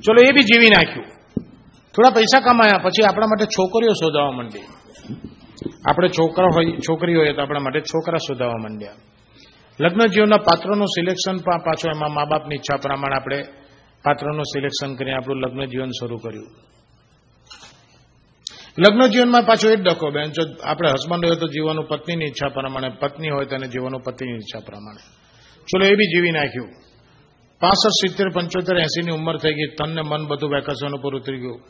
ચલો, એ બી જીવી નાખ્યું. થોડા પૈસા કમાયા, પછી આપણા માટે છોકરીઓ શોધાવા માંડી. આપણે છોકરા હોય, છોકરી હોય તો આપણા માટે છોકરા શોધાવા માંડ્યા. લગ્ન જીવનના પાત્રોનું સિલેક્શન પણ પાછો એમાં મા બાપની ઈચ્છા પ્રમાણે આપણે પાત્રનું સિલેક્શન કરીને આપણું લગ્ન જીવન શરૂ કર્યું. લગ્ન જીવનમાં પાછો એ જ ડખો, બેન, જો આપણે હસબન્ડ હોય તો જીવવાનું પત્નીની ઈચ્છા પ્રમાણે, પત્ની હોય તેને જીવવાનું પતિની ઈચ્છા પ્રમાણે. ચલો, એ બી જીવી નાખ્યું. પાસઠ, સિત્તેર, પંચોતેર એસીની ઉંમર થઈ ગઈ. તનને મન બધું વેકેશન ઉપર ઉતરી ગયું.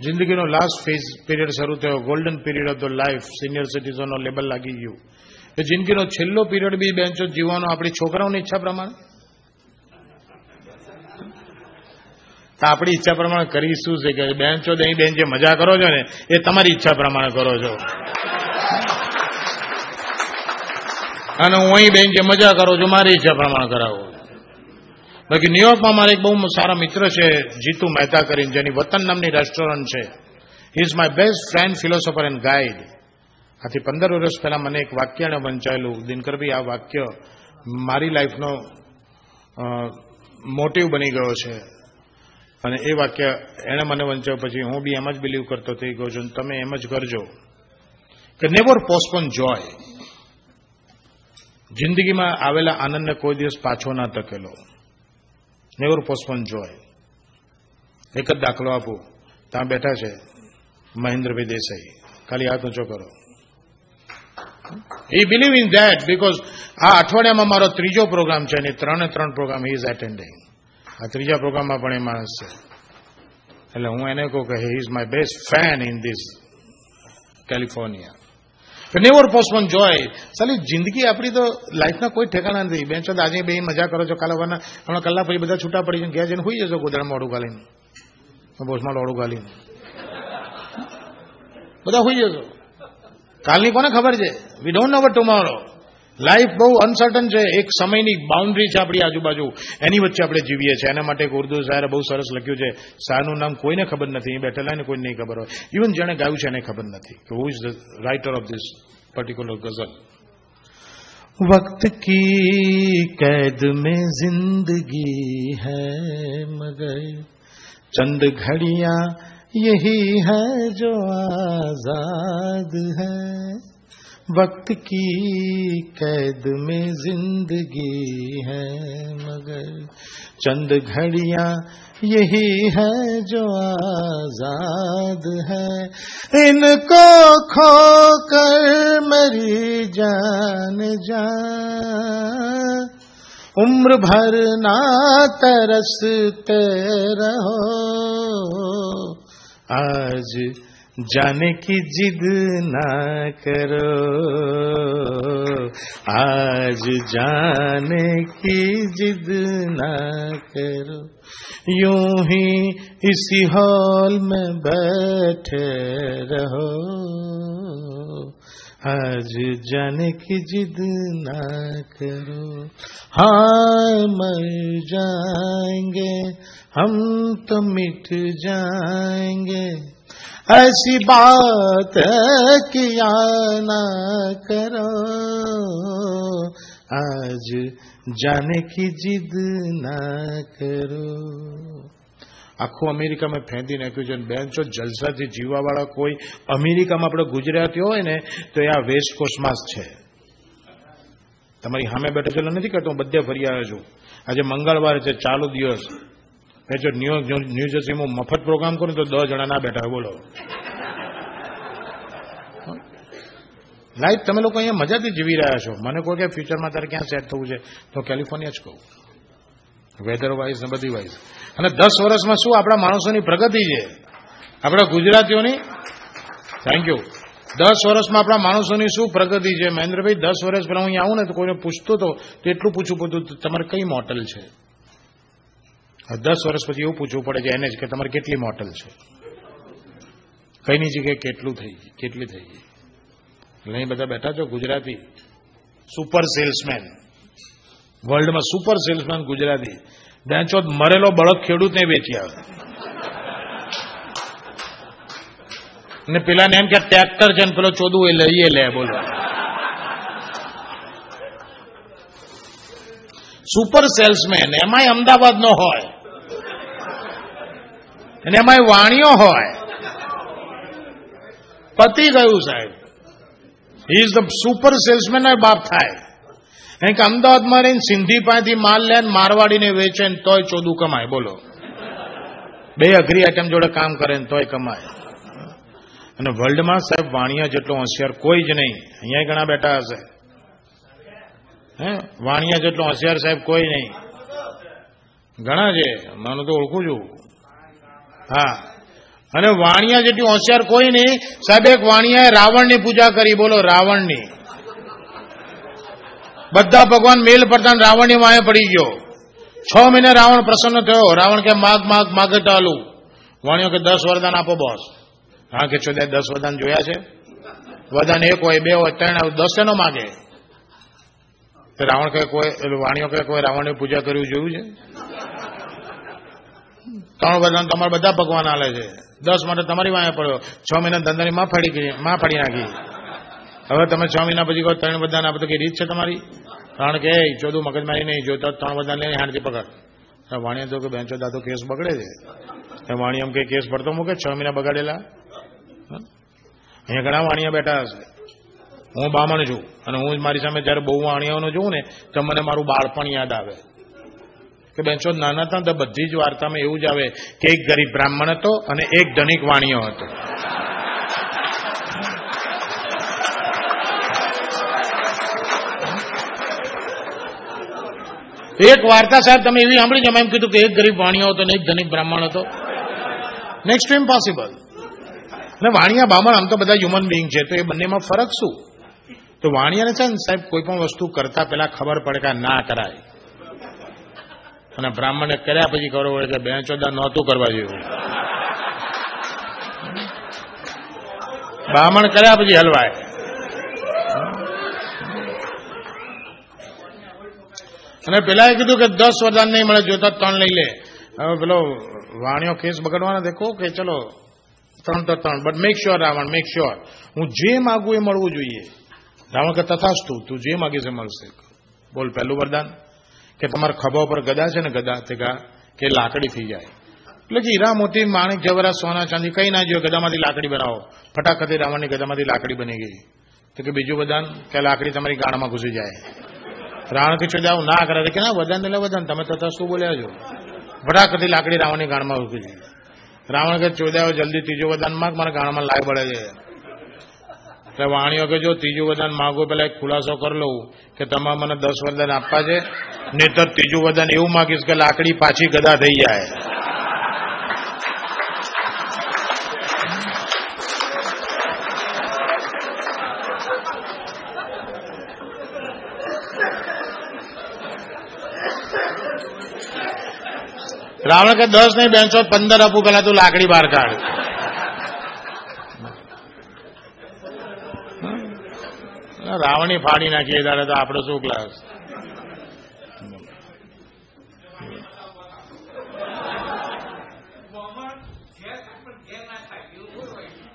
જિંદગીનો લાસ્ટ ફેઝ પીરિયડ શરૂ થયો. Golden period of the life senior સિટીઝનનો label લાગી ગયું. એ જિંદગીનો છેલ્લો પીરિયડ બી બેન્ચો જીવવાનો આપણી છોકરાઓની ઈચ્છા પ્રમાણે. તો આપણી ઈચ્છા પ્રમાણે કરી શું છે કે બેન્ચો દહીં, બેન, જે મજા કરો છો ને, એ તમારી ઈચ્છા પ્રમાણે કરો છો. અને હું અહીં, બેન, જે મજા કરો છો, મારી ઈચ્છા પ્રમાણે કરાવો. બાકી ન્યુયોર્કમાં મારા એક બહુ સારા મિત્ર છે, જીતુ મહેતા કરીને, જેની વતન નામની રેસ્ટોરન્ટ છે. He is my best friend philosopher and guide આથી પંદર વર્ષ પહેલા મને એક વાક્યને વંચાયેલું દિનકરભાઈ આ વાક્ય મારી લાઈફનો મોટિવ બની ગયો છે. અને એ વાક્ય એણે મને વંચાયું, પછી હું બી એમ જ બિલીવ કરતો થઈ ગયો છું તમે એમ જ કરજો કે નેવર પોસ્ટપોન જોય જિંદગીમાં આવેલા આનંદને કોઈ દિવસ પાછો ના તકેલો નેવર પોસ્ટપોન જોય એક જ દાખલો આપું ત્યાં બેઠા છે મહેન્દ્રભાઈ દેસાઈ ખાલી હાથ ઊંચો કરો he believe in that because આ અઠવાડિયામાં મારો ત્રીજો પ્રોગ્રામ છે અને ત્રણે ત્રણ પ્રોગ્રામ હી ઇઝ એટેન્ડિંગ આ ત્રીજા પ્રોગ્રામમાં પણ એ માણસ છે એટલે હું એને કહું કે he is my best fan in this California never postpone joy સાલી, જિંદગી આપણી તો લાઈફના કોઈ ઠેકાણા નથી. બેન છો આજે બે મજા કરો છો, કાલે વરના હમણાં કલાક પછી બધા છૂટા પડી જાય ગયા જઈને હોઈ જશો ગોદડામાં ઓડું ગાલીને બોસમાં ઓળું ગાલીને બધા હોઈ જશો. કાલની કોને ખબર છે? We don't know tomorrow life બહુ અનસર્ટન છે એક સમયની બાઉન્ડ્રી છે આપણી આજુબાજુ એની વચ્ચે આપણે જીવીએ છીએ એના માટે એક ઉર્દુ શાયરે બહુ સરસ લખ્યું છે શાહનું નામ કોઈને ખબર નથી અહીં બેઠેલા ને કોઈને નહીં ખબર હોય ઇવન જેણે ગાયું છે એને ખબર નથી કે who is the writer of this particular ghazal वक्त की कैद में जिंदगी है मगर चंद घड़ियां यही है जो आजाद है वक्त की कैद में ज़िंदगी है, मगर चंद घड़िया यही है जो आज़ाद है। इनको खो कर मेरी जान जा। उम्र भर ना तरसते रहो, आज जाने की जिद ना करो। आज जाने की जिद ना करो। यूँ ही इसी हॉल में बैठे रहो। आज जाने की जिद ना करो। हाँ मर जाएँगे। हम तो मिट जाएंगे ऐसी बात किया ना करो आज जाने की जिद ना करो આખું અમેરિકામાં ફેંદી નાખ્યું છે બેન છો જલસાથી જીવવાવાળા કોઈ અમેરિકામાં આપણે ગુજરાતીઓ હોય ને તો એ આ વેસ્ટ કોસ્ટમાં જ છે તમારી સામે બેઠો ચલો નથી કરતો હું બધે ફરી આવ્યો છું આજે મંગળવાર છે ચાલુ દિવસ મેં જો ન્યૂ જર્સીમાં મફત પ્રોગ્રામ કરું તો દસ જણા ના બેઠા બોલો. લાઈફ તમે લોકો અહીંયા મજાથી જીવી રહ્યા છો. મને કોઈ કે ફ્યુચરમાં તારે ક્યાં સેટ થવું છે? તો કેલિફોર્નિયા જ કહું. વેધર વાઇઝ ને બધી વાઇઝ અને દસ વર્ષમાં શું આપણા માણસોની પ્રગતિ છે? આપણા ગુજરાતીઓની? થેન્ક યુ દસ વર્ષમાં આપણા માણસોની શું પ્રગતિ છે? મહેન્દ્રભાઈ, દસ વર્ષ પહેલા હું અહીંયા આવું ને તો કોઈને પૂછતો તો એટલું પૂછવું પડતું તમારે કઈ મોટલ છે? દસ વર્ષ પછી એવું પૂછવું પડે છે એને જ કે તમારે કેટલી મોટલ છે? કઈની જગ્યાએ કેટલું થઈ ગઈ કેટલી થઈ ગઈ? અહીં બધા બેઠા છો, ગુજરાતી સુપર સેલ્સમેન. વર્લ્ડમાં સુપર સેલ્સમેન ગુજરાતી. બેંચો મરેલો બળદ ખેડૂતને વેચી આવે. ને પેલાને એમ કે ટ્રેક્ટર છે ને પેલો ચોદું એ લઈએ લે, બોલો. સુપર સેલ્સમેન, એમાંય અમદાવાદ નો હોય. અને એમાંય વાણીઓ હોય. પતી ગયું સાહેબ. He is the super salesman બાપ થાય. કારણ કે અમદાવાદમાં રહીને સિંધી પાસેથી માલ લે મારવાડીને વેચે ને તોય ચોદું કમાય, બોલો. બે અઘરી આઈટમ જોડે કામ કરે ને તોય કમાય. અને વર્લ્ડમાં સાહેબ વાણિયા જેટલો હોશિયાર કોઈ જ નહીં. અહીંયા ઘણા બેઠા હશે. હે? વાણિયા જેટલો હોશિયાર સાહેબ કોઈ નહીં. ઘણા છે. મને તો ઓળખું છું. હા. અને વાણિયા જેટલી હોશિયાર કોઈ નહીં. સાહેબ, એક વાણિયાએ રાવણની પૂજા કરી. બોલો, રાવણની. બધા ભગવાન મેલ પડતા રાવણની વાંહે પડી ગયો. છ મહિને રાવણ પ્રસન્ન થયો. રાવણ કે, માગ માગ, માગે ચાલુ વાણિયો કે, દસ વરદાન આપો બોસ. હા, કે ચોદ્યા દસ વરદાન જોયા છે? વરદાન એક હોય, બે હોય, ત્રણ હોય, દસ એનો માગે? રાવણ કે, કોઈ વાણીઓ કે, કોઈ રાવણની પૂજા કર્યું જોયું છે? ત્રણ વરદાન તમારે બધા ભગવાન આલે છે. દસ માટે તમારી વાંહે પડ્યો. છ મહિના ધંધાની માં ફાડી ગઈ માં ફાડી નાખી. હવે તમે છ મહિના પછી કહો ત્રણ વરદાન આપો તો કે રીત છે તમારી? કારણ કે ચોદું મગજમારી નહીં જોતા ત્રણ બધાને લઈને હાડથી પકડ. વાણિયા તો કે બેંચો દાદો કેસ બગડે છે. વાણી એમ કે, કેસ પડતો મૂકે, છ મહિના બગાડેલા. અહીંયા ઘણા વાણિયા બેઠા હશે. હું બામણ છું અને હું મારી સામે જ્યારે બહુ વાણિયાઓને જોઉં ને, તો મને મારું બાળપણ યાદ આવે. કે બેનસો નાના હતા તો બધી જ વાર્તામાં એવું જ આવે કે એક ગરીબ બ્રાહ્મણ હતો અને એક ધનિક વાણિયો હતો. એક વાર્તા સાહેબ તમે એવી સાંભળી છે એમ કીધું કે એક ગરીબ વાણિયો હતો ને એક ધનિક બ્રાહ્મણ હતો. નેક્સ્ટ ટુ ઇમ્પોસિબલ ને વાણિયા બામણ આમ તો બધા હ્યુમન બિંગ છે, તો એ બંનેમાં ફરક શું? તો વાણિયાને છે ને સાહેબ, કોઈ પણ વસ્તુ કરતા પહેલા ખબર પડે કે ના કરાય. અને બ્રાહ્મણે કર્યા પછી ખબર પડે કે બે ચોદા નહોતું કરવા જેવું. બ્રાહ્મણ કર્યા પછી હલવાય. અને પેલા કીધું કે દસ વરદાન નહીં મળે, જોતા ત્રણ લઈ લે. હવે પેલો વાણિયો કેસ બગડવાના દેખો કે ચલો, ત્રણ તો ત્રણ but make sure Ravan make sure હું જે માગું એ મળવું જોઈએ. રાવણ કે તથાસ્તુ, તું જે માગીશ એ મળશે. બોલ, પહેલું વરદાન. કે તમારા ખભા ઉપર ગદા છે ને ગદા, તે કે લાકડી થઈ જાય. એટલે હીરા મોતી માણેક જવરા સોના, ચાંદી, કઈ ના જોયો, ગદામાંથી લાકડી બનાવો. ફટાકતે રાવણની ગદામાંથી લાકડી બની ગઈ. તો કે બીજું બધાન, કે લાકડી તમારી ગાળામાં ઘૂસી જાય. રાવણ કે ચોદાવ ના કરે કે ના વદાન એટલે વદાન તમે તથા શું બોલ્યા છો? ફટાકતી લાકડી રાવણની ગાળમાં ઘૂસી જાય. રાવણ કે ચોદાવ જલ્દી, ત્રીજો વદાન માગ, મારા ગાળામાં લાય પડે છે. એટલે વાણીઓ કે જો ત્રીજું વદન માગો, પેલા એક ખુલાસો કરી લઉં કે તમે મને દસ વદન આપવા છે. નહીતર ત્રીજું વદન એવું માગીશ કે લાકડી પાછી ગદા થઈ જાય. રાવણ કે દસ નહીં બેનસો પંદર આપું, પેલા તું લાકડી બહાર કાઢ. રાવણી ફાડી નાખીએ ત્યારે તો આપણો શું ક્લાસ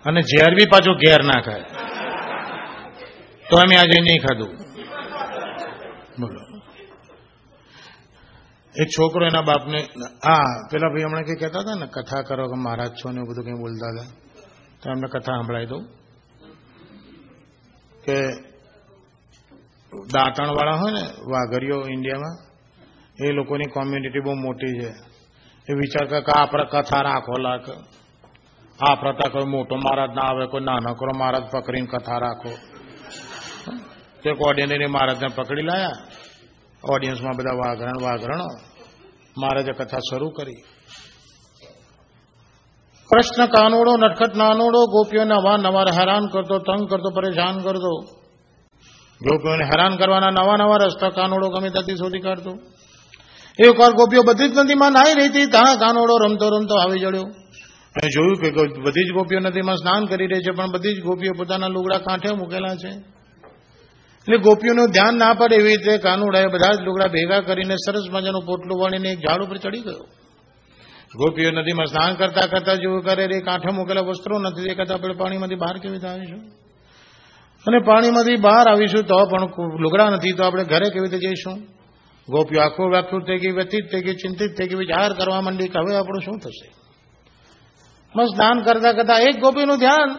અને ઝેર બી પાછું ઘેર ના ખાય. તો અમે આજે નહીં ખાધું. બોલો. એક છોકરો એના બાપને, હા, પેલા ભાઈ હમણાં કઈ કહેતા હતા ને, કથા કરો કે મહારાજ છો ને એવું બધું કંઈ બોલતા હતા. તો એમને કથા સંભળાવી દઉં. કે દાંતણવાળા હોય ને, વાઘરીઓ ઇન્ડિયામાં, એ લોકોની કોમ્યુનિટી બહુ મોટી છે. એ વિચાર કરે કે આપણે કથા રાખો લાખ. આ પ્રથા કોઈ મોટો મહારાજ ના આવે, કોઈ નાનકડો મહારાજ પકડીને કથા રાખો. તે ઓડિયન્સની મહારાજને પકડી લાયા. ઓડિયન્સમાં બધા વાઘરણ, વાઘરણો, મહારાજે કથા શરૂ કરી. કૃષ્ણ કાનોડો, નટખટ નાનોડો ગોપીઓને અવાર નવાર હેરાન કરતો, તંગ કરતો, પરેશાન કરતો. ગોપીઓને હેરાન કરવાના નવા નવા રસ્તા કાનોડો ગમે ત્યાંથી શોધી કાઢતો. એક વાર ગોપીઓ બધી જ નદીમાં નાહી રહી હતી ત્યાં કાનોડો રમતો રમતો આવી જડ્યો. અને જોયું કે બધી જ ગોપીઓ નદીમાં સ્નાન કરી રહી છે, પણ બધી જ ગોપીઓ પોતાના લુગડા કાંઠે મૂકેલા છે. એટલે ગોપીઓનું ધ્યાન ના પડે એવી રીતે કાનુડાએ બધા જ લુગડા ભેગા કરીને સરસ મજાનું પોટલું વળીને એક ઝાડ ઉપર ચડી ગયો. ગોપીઓ નદીમાં સ્નાન કરતા કરતા જેવું કરે, એ કાંઠે મૂકેલા વસ્ત્રો નથી દેખાતા, આપણે પાણીમાંથી બહાર કેવી રીતે આવીશું અને પાણીમાંથી બહાર આવીશું તો પણ લુગડા નથી, તો આપણે ઘરે કેવી રીતે જઈશું? ગોપીઓ આખું વ્યાકૃત થઈ ગઈ વ્યતીત થઈ ગઈ ચિંતિત થઈ ગઈ વિચાર કરવા માંડી કે હવે આપણું શું થશે? બસ સ્નાન કરતા કરતા એક ગોપીનું ધ્યાન.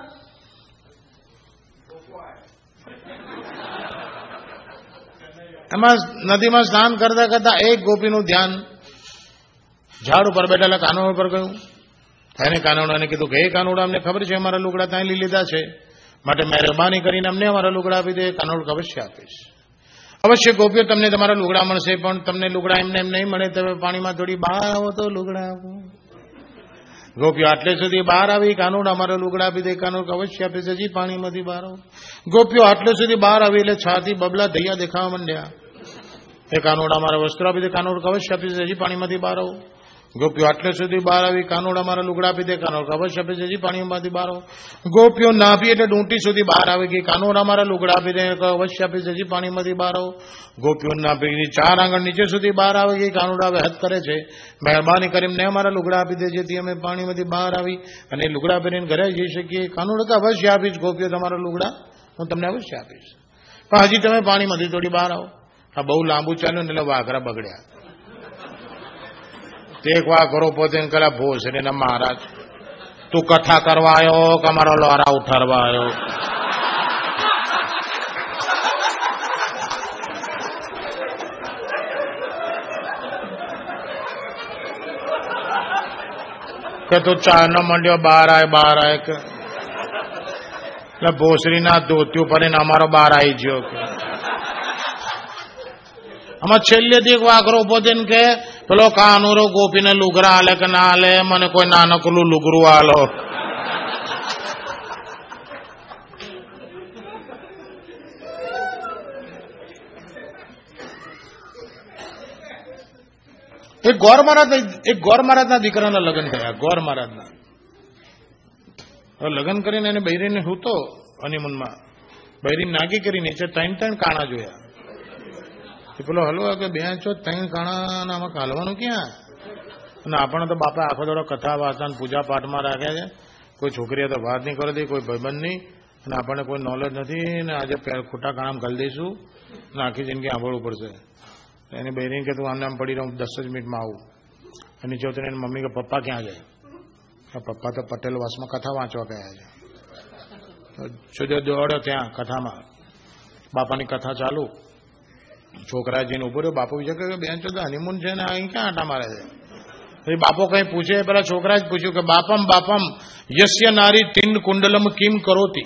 એમાં નદીમાં સ્નાન કરતા કરતા એક ગોપીનું ધ્યાન. ઝાડ ઉપર બેઠેલા કાનોડ ઉપર ગયું. એને કાનોડાને કીધું કે એ કાનોડા અમને ખબર છે અમારા લુગડા ત્યાં લીધા છે. માટે મહેરબાની કરીને અમને અમારા લુગડા આપી દે કાનોડ અવશ્ય આપીશ. અવશ્ય ગોપીઓ, તમને તમારા લુગડા મળશે, પણ તમને લુગડા એમને એમ નહીં મળે, તમે પાણીમાં થોડી બહાર આવો તો લુગડા આપો. ગોપીઓ, આટલે સુધી બહાર આવી કાનોડ અમારા લુગડા આપી દે કાનોડ અવશ્ય આપીશ, હજી પાણીમાંથી બહાર આવો. ગોપીઓ, આટલે સુધી બહાર આવી, એટલે છાતી, બબલા ધૈયા દેખાવા માંડ્યા. એ કાનૂડ અમારા વસ્ત્રો આપી દે કાનોડ અવશ્ય આપીશ, હજી પાણીમાંથી બહાર આવો. ગોપીઓ આટલે સુધી બહાર આવી, કાનોડ અમારા લુગડા આપી દે, કાનોડ અવશ્ય આપી છે પાણીમાંથી બહાર ગોપીઓ નાભી એટલે ડૂંટી સુધી બહાર આવી ગઈ, કાનોડ અમારા લુગડા આપી દે અવશ્ય આપી છે પાણીમાંથી બહાર આવો? ગોપીઓ નાભી ચાર આંગણ નીચે સુધી બહાર આવી ગઈ, કાનોડ આવે હદ કરે છે. મહેરબાની કરીને અમારા લુગડા આપી દે, જેથી અમે પાણીમાંથી બહાર આવી અને લુગડા પહેરીને ઘરે જઈ શકીએ. કાનોડ તો અવશ્ય આપીશ ગોપીઓ તમારા લુગડા હું તમને અવશ્ય આપીશ. પણ હજી તમે પાણીમાંથી થોડી બહાર આવો. આ બહુ લાંબુ ચાલ્યું ને એટલે વાઘરા બગડ્યા. તે એક વા કરો પોતે કલા ભોસરે ને મહારાજ. તું કથા કરવા આવ્યો કે અમારો લોરા ઉઠારવા આવ્યો કે તું ચાર નો મંડ્યો, બહાર આય બહાર આય કે. એટલે ભોસરીના ધોતી પડીને અમારો બહાર આવી ગયો કે. આમાં છેલ્લે એક વાઘરો પોતે કે પેલો કાનુરો ગોપીને લુગરા આલે કે ના આલે મને કોઈ નાનકલું લુગરું આલો એક ગોર મહારાજ એક ગોર મહારાજના દીકરાના લગ્ન થયા ગોર મહારાજના લગ્ન કરીને એને બૈરીને સૂતો હનીમૂનમાં બૈરી નાગી કરી નીચે ત્રણ ત્રણ કાણા જોયા એ પેલો હલવો કે બે છો ત્રણ કાણા આમાં કાલવાનું ક્યાં? અને આપણે તો બાપા આખો દોડો કથા ને પૂજા પાઠમાં રાખ્યા છે. કોઈ છોકરીએ તો વાત નહીં કરી દે કોઈ ભાઈબંધ નહીં. અને આપણને કોઈ નોલેજ નથી ને આજે ખોટા કામ કરી દઈશું અને આખી જિંદગી સાંભળવું પડશે. એને બહેરીને કે તું આમને આમ પડી રહું દસ જ મિનિટમાં આવું. અને જો એની મમ્મી કે, પપ્પા ક્યાં જાય પપ્પા તો પટેલ વાસમાં કથા વાંચવા ગયા છે. જો દોડ્યો ત્યાં કથામાં. બાપાની કથા ચાલુ. છોકરા જઈને ઊભો રહ્યો, બાપુ વિચાર કે, બેન તો હનીમૂન છે ને અહીં ક્યાં આટા મારે છે? પછી બાપો કઈ પૂછે, પેલા છોકરા જ પૂછ્યું કે, બાપમ બાપમ, યસ્ય નારી તિન કુંડલમ કિમ કરોતી?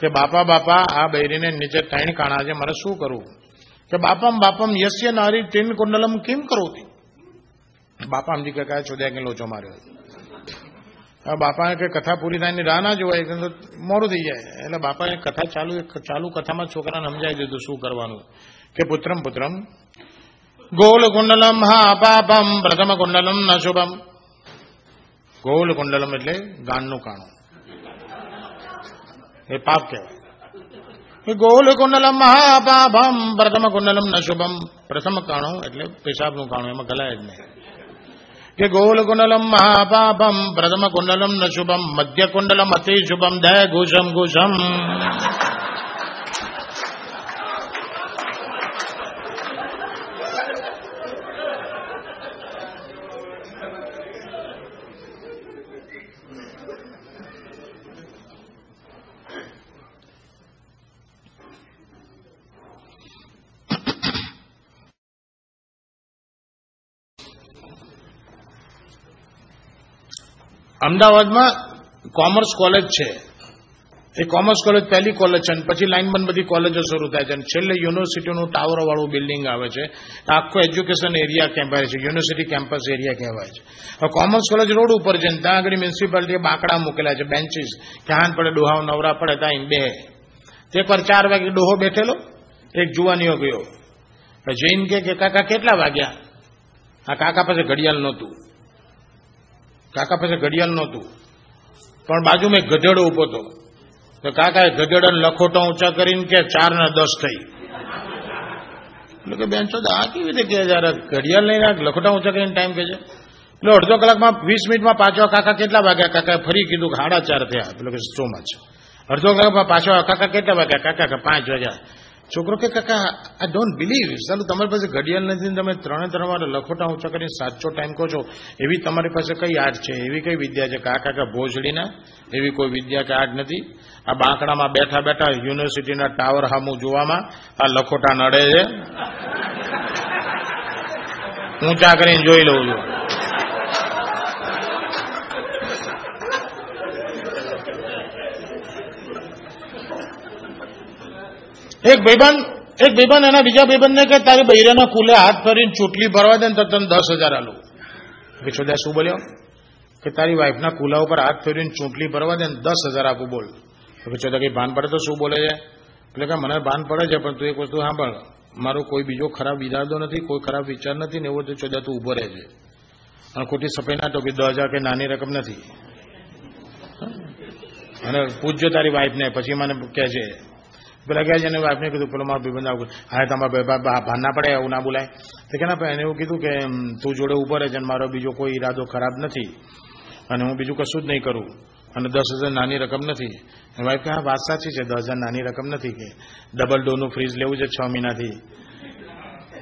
કે, બાપા બાપા, આ બૈરીને નીચે ત્રણ કાણા છે, મારે શું કરવું? કે, બાપમ બાપમ, યસ્ય નારી તિન કુંડલમ કિમ કરોતી? બાપા સમજી કે, કાંઈ ચોદ્યા કે લોચો માર્યો બાપાને કે કથા પૂરી થાય ને રાહ ના જોવાય તો મોડું થઈ જાય. એટલે બાપાએ કથા ચાલુ ચાલુ કથામાં છોકરાને સમજાવી દીધું શું કરવાનું. કે પુત્રમ પુત્રમ, ગોલ કુંડલમ હા પાપમ, પ્રથમ કુંડલમ ન શુભમ. ગોલ કુંડલમ એટલે ગાંડનું કાણું. એ પાપ કહેવાય. ગોલ કુંડલમ મહાપાપમ પ્રથમ કુંડલમ ન શુભમ. પ્રથમ કાણું એટલે પેશાબનું કાણું, એમાં ગલાય જ નહીં. કે ગોલ કુંડલમ મહાપાપમ પ્રથમ કુંડલમ ન શુભમ મધ્ય કુંડલમ અતિ શુભમ અમદાવાદમાં કોમર્સ કોલેજ છે. એ કોમર્સ કોલેજ પહેલી કોલેજ છે અને પછી લાઇનબંધ બધી કોલેજો શરૂ થાય છે અને છેલ્લે યુનિવર્સિટીનું ટાવરવાળું બિલ્ડિંગ આવે છે. આખો એજ્યુકેશન એરિયા કહેવાય છે, યુનિવર્સિટી કેમ્પસ એરિયા કહેવાય છે. હવે કોમર્સ કોલેજ રોડ ઉપર છે ત્યાં આગળ મ્યુનિસિપાલિટીએ બાંકડા મૂકેલા છે, બેન્ચીસ. ક્યાં પડે ડોહાવ નવરા પડે, ત્યાં બે તે પર ચાર વાગે ડોહો બેઠેલો, એક જુવાનીઓ ગયો. જૈન કે કાકા કેટલા વાગ્યા? આ કાકા પાસે ઘડિયાળ નહોતું. કાકા પાસે ઘડિયાળ નહોતું. પણ બાજુમાં મેં ગધેડો ઊભો હતો. તો કાકાએ ગધેડાને લખોટો ઊંચા કરીને કે ચાર ને દસ થઈ. એટલે કે બેન ચોદ આ કેવી રીતે કે જયારે ઘડિયાળ લઈને લખોટા ઊંચા કરીને ટાઈમ કે છે? એટલે અડધો કલાકમાં વીસ મિનિટમાં પાછો કાકા કેટલા વાગ્યા? કાકાએ ફરી કીધું કે સાડા ચાર થયા. પેલો કે સો મચ અડધો કલાકમાં પાછો કાકા કેટલા વાગ્યા? કાકા કે પાંચ વાગ્યા. છોકરો કે, કાકા આઈ ડોન્ટ બિલીવ ચાલો તમારી પાસે ઘડિયાળ નથી તમે ત્રણે ત્રણ વાર લખોટા ઊંચા કરીને સાચો ટાઈમ કહો છો, એવી તમારી પાસે કઈ આર્ટ છે? એવી કઈ વિદ્યા છે? કાકા કાકા, ભોજડીના? એવી કોઈ વિદ્યા કે આર્ટ નથી? આ બાંકડામાં બેઠા બેઠા યુનિવર્સિટીના ટાવર હામું જોવામાં આ લખોટા નડે છે? ઊંચા કરીને જોઈ લઉં છું. એક ભાઈબંધ એક ભાઈબંધ એના બીજા ભાઈબંધને કે તારી બૈરાના કુલે હાથ ફરીને ચૂંટલી ભરવા દે ને તો તને દસ હજાર આલું. કે છોદ્યા શું બોલ્યો? કે, તારી વાઈફના કુલા ઉપર હાથ ફેરીને ચૂંટલી ભરવા દે ને દસ હજાર આપું, બોલ. વિશ્વદા કે કઈ ભાન પડે તો શું બોલે છે? એટલે કે, મને ભાન પડે છે, પણ તું એક વસ્તુ સાંભળ. મારો કોઈ બીજો ખરાબ ઈરાદો નથી, કોઈ ખરાબ વિચાર નથી ને એવો તો ચોદા તું ઊભો રહે છે. અને ખોટી સફાઈ ના ટોકી દસ હજાર કે નાની રકમ નથી. અને પૂછજો તારી વાઈફને, પછી મને કહે છે પેલા કહે જેને એને વાઈફને કીધું, પેલો મારો ભાઈબંધ આવું હા, તમારા ભાઈ ના પડે એવું ના બોલાય. તો કે ના એને એવું કીધું કે તું જોડે ઊભો રહે છે મારો બીજો કોઈ ઈરાદો ખરાબ નથી. અને હું બીજું કશું જ નહીં કરું. અને દસ હજાર નાની રકમ નથી. વાઈફ કે, હા, વાત સાચી છે, દસ હજાર નાની રકમ નથી કે. ડબલ ડોરનું ફ્રીજ લેવું છે છ મહિનાથી.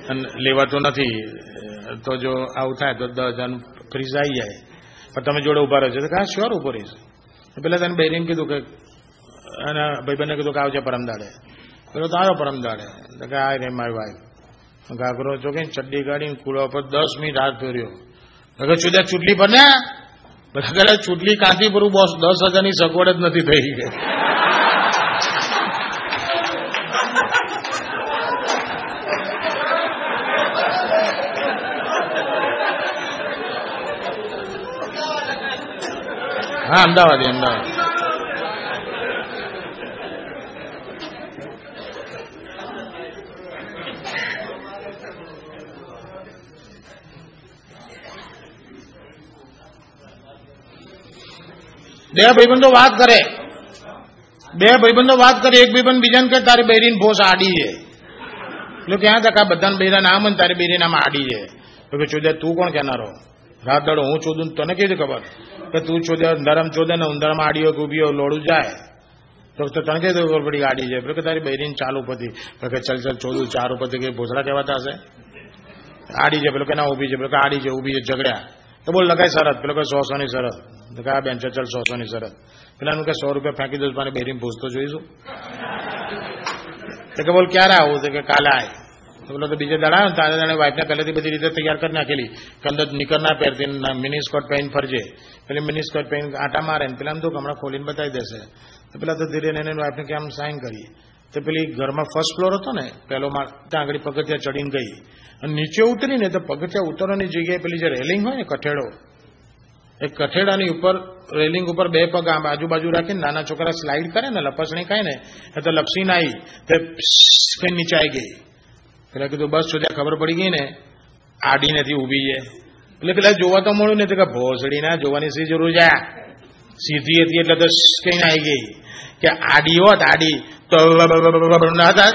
અને લેવાતું નથી. તો જો આવું થાય તો દસ હજારનું ફ્રીજ આવી જાય. પણ તમે જોડે ઊભા રહો છો તો કે, હા શ્યોર ઊભો રહીશ. પેલા તને બહેરીને કીધું કે અને ભાઈબંધને કીધું કે આવજે પરમ દાડે. પેલો તો આવ્યો પરમ દાડે. તો કે આ રે મારી વાઈફ ઘાઘરો ચોકે ચડ્ડી કાઢીને કુડા પર દસ મિનિટ હાથ ધોર્યો. કે છુદા ચૂંટણી પર ને? બધા કહે ચૂંટણી કાંથી પૂરું બોસ દસ હજારની સગવડ જ નથી થઈ ગઈ હા, અમદાવાદ અમદાવાદ. બે ભાઈબંધો વાત કરે. બે ભાઈબંધો વાત કરે, એક ભાઈબંધ બીજાને કે તારી બૈરીન ભોસ આડી છે. એટલે ક્યાં તક આ બધાને બૈરા નામ અને તારી બૈરી નામ આડી છે? તો કે ચોદ્યા તું કોણ કહેનારો? રાત દાડો હું ચોદું તને કેવી ખબર? કે તું ચોદ્યા અંધારામ ચોદે ને અંધારામાં હોય કે હોય, લોડું જાય. તો તને રીતે ખબર પડી આડી છે? કે તારી બૈરીન ચાલુ ઉપરથી. કે ચલ ચલ, ચોદું, ચાર ઉપરથી કે ભોસડા કહેવાતા હશે? આડી છે, પેલો કે ના ઊભી છે, પેલો કે આડી છે, ઊભી છે, ઝઘડ્યા. તો બોલ લગાય શરત પેલો કે સો સો ની શરત તો કે આ બેન ચલ સો સો ની શરત પેલાનું કે સો રૂપિયા ફેંકી દઉં, મારે બેરીને ભૂસતો જોઈશું. તો કે, બોલ, ક્યારે આવું? તો કે, કાલે આય. તો પેલો તો બીજે દાડા ને તારે દાડે વાઇફને પહેલેથી બધી રીતે તૈયાર કરી નાખેલી. કંદર નીકળ ના પહેરતી મિની સ્કર્ટ પહેરીને ફરજે. પેલી મિની સ્કર્ટ પહેરીને આટા મારે ને, પેલા તો હમણાં ખોલીને બતાવી દેશે. તો પેલા તો ધીરે એને વાઇફને આમ સાઈન કરી તો પેલી ઘરમાં ફર્સ્ટ ફ્લોર હતો ને પહેલો માળ ત્યાં આગળ પગથિયા ચડીને ગઈ. અને નીચે ઉતરીને, તો પગથિયા ઉતરવાની જગ્યાએ પેલી જે રેલિંગ હોય ને, કઠેડો, એ કઠેડાની ઉપર, રેલિંગ ઉપર બે પગ આમ આજુબાજુ રાખીને નાના છોકરા સ્લાઇડ કરે ને, લપસણી ખાય ને, એ તો લપસી ના આવી તે કઈ નીચે આવી ગઈ. પેલા કીધું, બસ સુધી ખબર પડી ગઈ ને આડી નથી ઊભી છે. એટલે પેલા જોવા તો મળ્યું ને કે ભોસડી ના જોવાની સી જરૂર છે? સીધી હતી એટલે તો કઈને આવી ગઈ. કે આડી હોત, આડી. તો ના થાય